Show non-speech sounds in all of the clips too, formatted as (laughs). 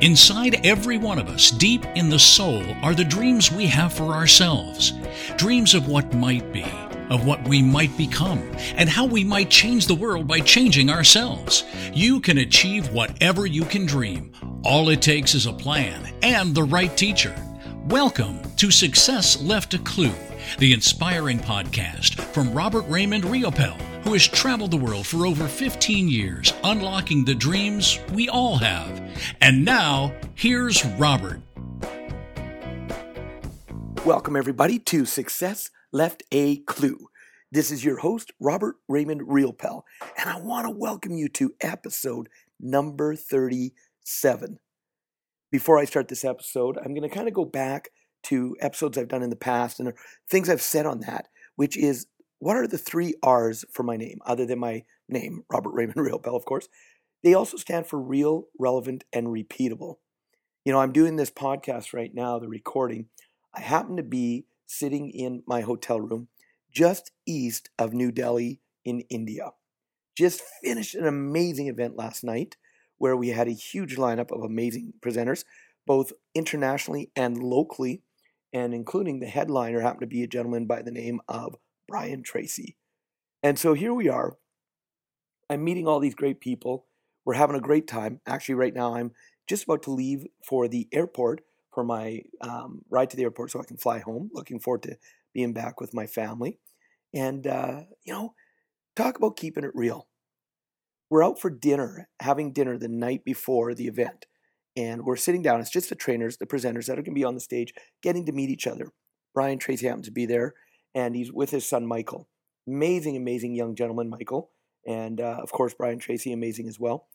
Inside every one of us, deep in the soul, are the dreams we have for ourselves. Dreams of what might be, of what we might become, and how we might change the world by changing ourselves. You can achieve whatever you can dream. All it takes is a plan and the right teacher. Welcome to Success Left a Clue, the inspiring podcast from Robert Raymond Riopel, who has traveled the world for over 15 years, unlocking the dreams we all have. And now, here's Robert. Welcome, everybody, to Success Left a Clue. This is your host, Robert Raymond Riopel, and I want to welcome you to episode number 37. Before I start this episode, I'm going to kind of go back to episodes I've done in the past and things I've said on that, which is what are the three R's for my name, other than my name, Robert Raymond (laughs) Riopel, of course? They also stand for real, relevant, and repeatable. You know, I'm doing this podcast right now, the recording. I happen to be sitting in my hotel room just east of New Delhi in India. Just finished an amazing event last night where we had a huge lineup of amazing presenters, both internationally and locally, and including the headliner happened to be a gentleman by the name of Brian Tracy. And so here we are. I'm meeting all these great people. We're having a great time. Actually, right now, I'm just about to leave for the airport for my um, ride to the airport so I can fly home. Looking forward to being back with my family. And, uh, you know, talk about keeping it real. We're out for dinner, having dinner the night before the event. And we're sitting down. It's just the trainers, the presenters that are going to be on the stage, getting to meet each other. Brian Tracy happens to be there and he's with his son Michael. Amazing, amazing young gentleman, Michael, and uh, of course Brian Tracy, amazing as well.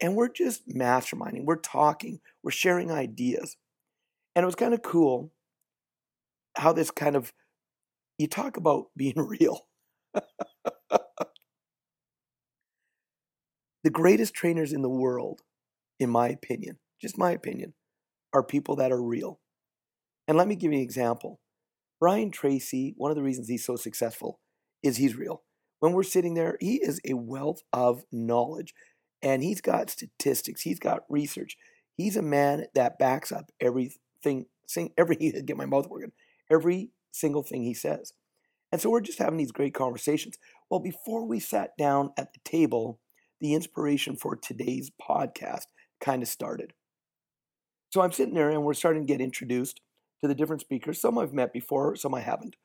And we're just masterminding. We're talking. We're sharing ideas, and it was kind of cool how this kind of you talk about (laughs) being real. the greatest trainers in the world, in my opinion, just my opinion, are people that are real. And let me give you an example. Brian Tracy, one of the reasons he's so successful is he's real. When we're sitting there, he is a wealth of knowledge and he's got statistics, he's got research. He's a man that backs up everything, (laughs) every, get my mouth working, every single thing he says. And so we're just having these great conversations. Well, before we sat down at the table, the inspiration for today's podcast kind of started. So I'm sitting there and we're starting to get introduced to the different speakers. Some I've met before, some I haven't.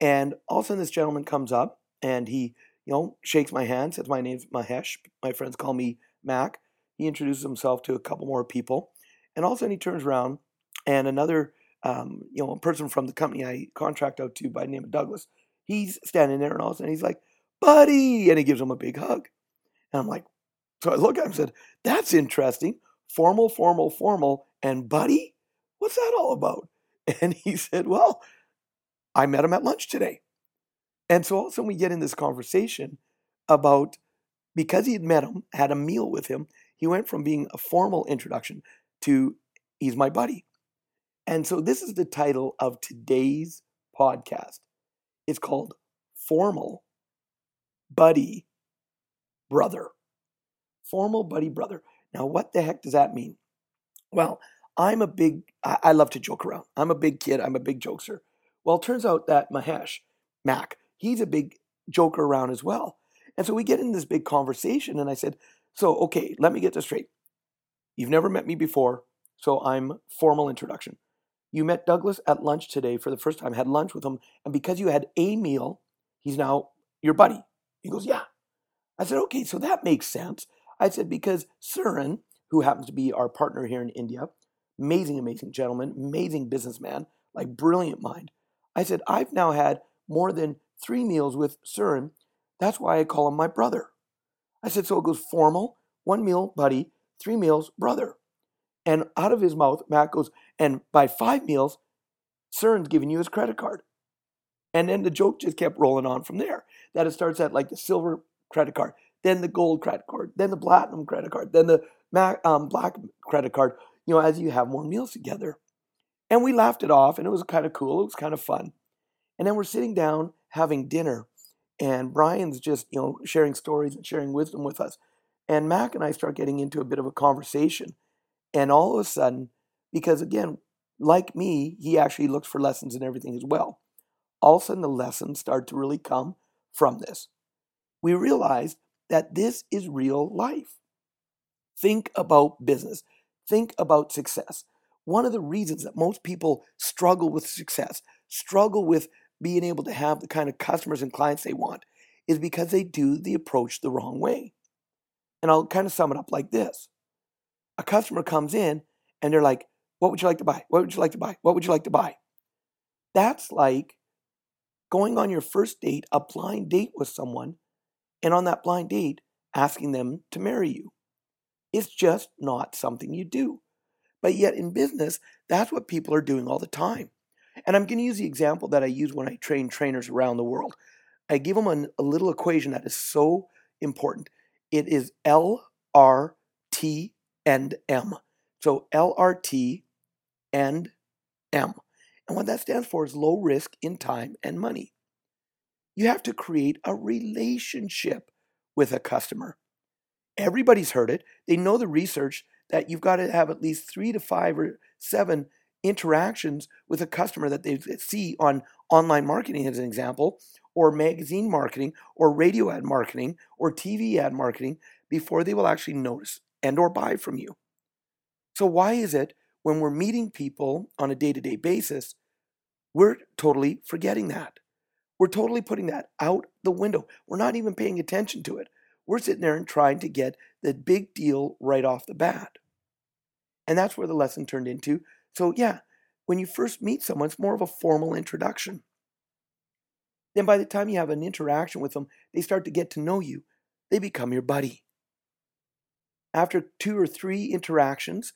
And all of a sudden, this gentleman comes up and he, you know, shakes my hand, says, My name's Mahesh. My friends call me Mac. He introduces himself to a couple more people. And all of a sudden, he turns around and another, um, you know, a person from the company I contract out to by the name of Douglas, he's standing there and all of a sudden he's like, Buddy. And he gives him a big hug. And I'm like, So I look at him and said, That's interesting. Formal, formal, formal, and buddy? What's that all about? (laughs) And he said, Well, I met him at lunch today. And so all of a sudden we get in this conversation about because he had met him, had a meal with him, he went from being a formal introduction to he's my buddy. And so this is the title of today's podcast. It's called Formal Buddy Brother. Formal Buddy Brother. Now, what the heck does that mean? Well, I'm a big, I, I love to joke around. I'm a big kid. I'm a big jokester. Well, it turns out that Mahesh, Mac, he's a big joker around as well. And so we get in this big conversation, and I said, So, okay, let me get this straight. You've never met me before, so I'm formal introduction. You met Douglas at lunch today for the first time, had lunch with him, and because you had a meal, he's now your buddy. He goes, Yeah. I said, Okay, so that makes sense. I said, Because Surin, who happens to be our partner here in India, amazing, amazing gentleman, amazing businessman, like brilliant mind. I said, I've now had more than three meals with Surin. That's why I call him my brother. I said, so it goes formal, one meal, buddy, three meals, brother. And out of his mouth, Mac goes, and by five meals, Surin's giving you his credit card. And then the joke just kept rolling on from there. That it starts at like the silver credit card, then the gold credit card, then the platinum credit card, then the um, black credit card you know, as you have more meals together. And we laughed it off, and it was kind of cool. It was kind of fun. And then we're sitting down having dinner, and Brian's just, you know, sharing stories and sharing wisdom with us. And Mac and I start getting into a bit of a conversation. And all of a sudden, because again, like me, he actually looks for lessons in everything as well. All of a sudden, the lessons start to really come from this. We realized that this is real life. Think about business, think about success. One of the reasons that most people struggle with success, struggle with being able to have the kind of customers and clients they want, is because they do the approach the wrong way. And I'll kind of sum it up like this a customer comes in and they're like, What would you like to buy? What would you like to buy? What would you like to buy? That's like going on your first date, a blind date with someone, and on that blind date, asking them to marry you. It's just not something you do. But yet in business, that's what people are doing all the time. And I'm going to use the example that I use when I train trainers around the world. I give them a, a little equation that is so important. It is L, R, T, and M. So LRT and M. And what that stands for is low risk in time and money. You have to create a relationship with a customer. Everybody's heard it. They know the research that you've got to have at least three to five or seven interactions with a customer that they see on online marketing, as an example, or magazine marketing, or radio ad marketing, or TV ad marketing before they will actually notice and or buy from you. So why is it when we're meeting people on a day-to-day basis, we're totally forgetting that? We're totally putting that out the window. We're not even paying attention to it. We're sitting there and trying to get the big deal right off the bat. And that's where the lesson turned into. So, yeah, when you first meet someone, it's more of a formal introduction. Then by the time you have an interaction with them, they start to get to know you. They become your buddy. After two or three interactions,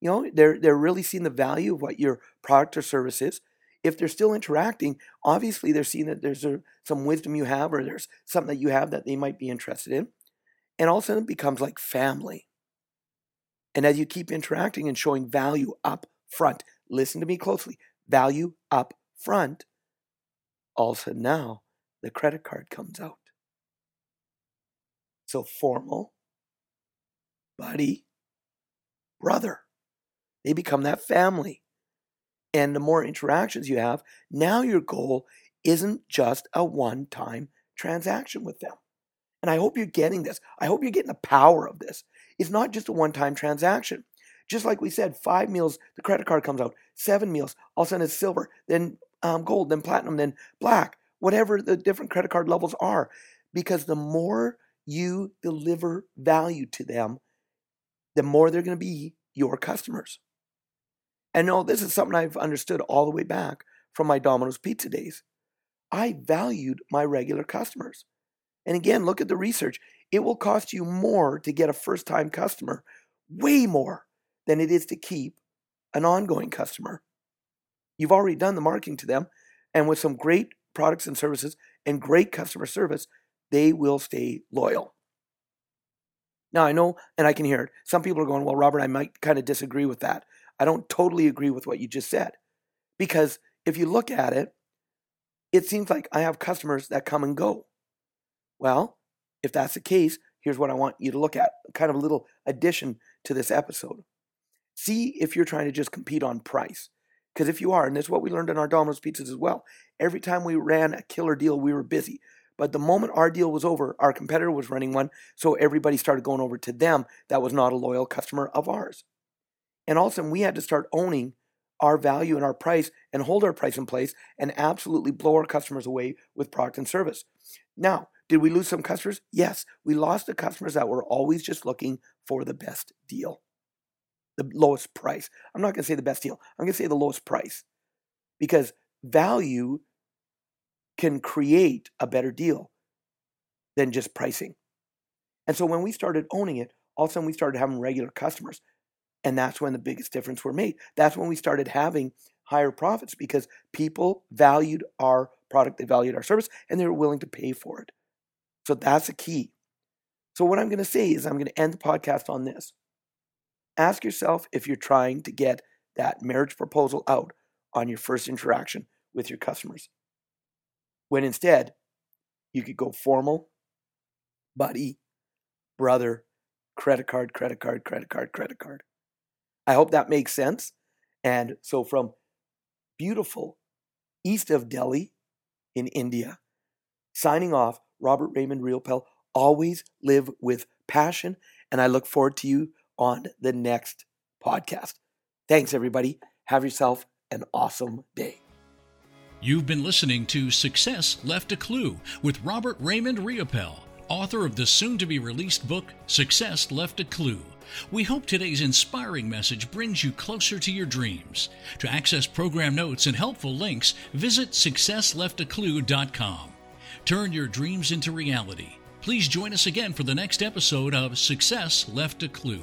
you know, they're they're really seeing the value of what your product or service is. If they're still interacting, obviously they're seeing that there's a, some wisdom you have or there's something that you have that they might be interested in. And all of a sudden it becomes like family. And as you keep interacting and showing value up front, listen to me closely, value up front, all of a sudden now the credit card comes out. So formal, buddy, brother. They become that family. And the more interactions you have, now your goal isn't just a one time transaction with them. And I hope you're getting this. I hope you're getting the power of this. It's not just a one time transaction. Just like we said, five meals, the credit card comes out, seven meals, all of a sudden it's silver, then um, gold, then platinum, then black, whatever the different credit card levels are. Because the more you deliver value to them, the more they're going to be your customers. And no, this is something I've understood all the way back from my Domino's Pizza days. I valued my regular customers. And again, look at the research. It will cost you more to get a first time customer, way more than it is to keep an ongoing customer. You've already done the marketing to them, and with some great products and services and great customer service, they will stay loyal. Now, I know, and I can hear it. Some people are going, Well, Robert, I might kind of disagree with that. I don't totally agree with what you just said. Because if you look at it, it seems like I have customers that come and go. Well, if that's the case, here's what I want you to look at kind of a little addition to this episode. See if you're trying to just compete on price. Because if you are, and this is what we learned in our Domino's pizzas as well, every time we ran a killer deal, we were busy. But the moment our deal was over, our competitor was running one, so everybody started going over to them that was not a loyal customer of ours. And all of a sudden, we had to start owning our value and our price and hold our price in place and absolutely blow our customers away with product and service. Now, did we lose some customers? Yes, we lost the customers that were always just looking for the best deal, the lowest price. I'm not going to say the best deal, I'm going to say the lowest price because value can create a better deal than just pricing. And so when we started owning it, all of a sudden we started having regular customers. And that's when the biggest difference were made. That's when we started having higher profits because people valued our product, they valued our service, and they were willing to pay for it. So that's a key. So, what I'm going to say is, I'm going to end the podcast on this. Ask yourself if you're trying to get that marriage proposal out on your first interaction with your customers. When instead, you could go formal, buddy, brother, credit card, credit card, credit card, credit card. I hope that makes sense. And so from beautiful east of Delhi in India, signing off, Robert Raymond Riopel. Always live with passion. And I look forward to you on the next podcast. Thanks, everybody. Have yourself an awesome day. You've been listening to Success Left a Clue with Robert Raymond Riopel, author of the soon to be released book Success Left a Clue. We hope today's inspiring message brings you closer to your dreams. To access program notes and helpful links, visit successleftaclue.com. Turn your dreams into reality. Please join us again for the next episode of Success Left a Clue.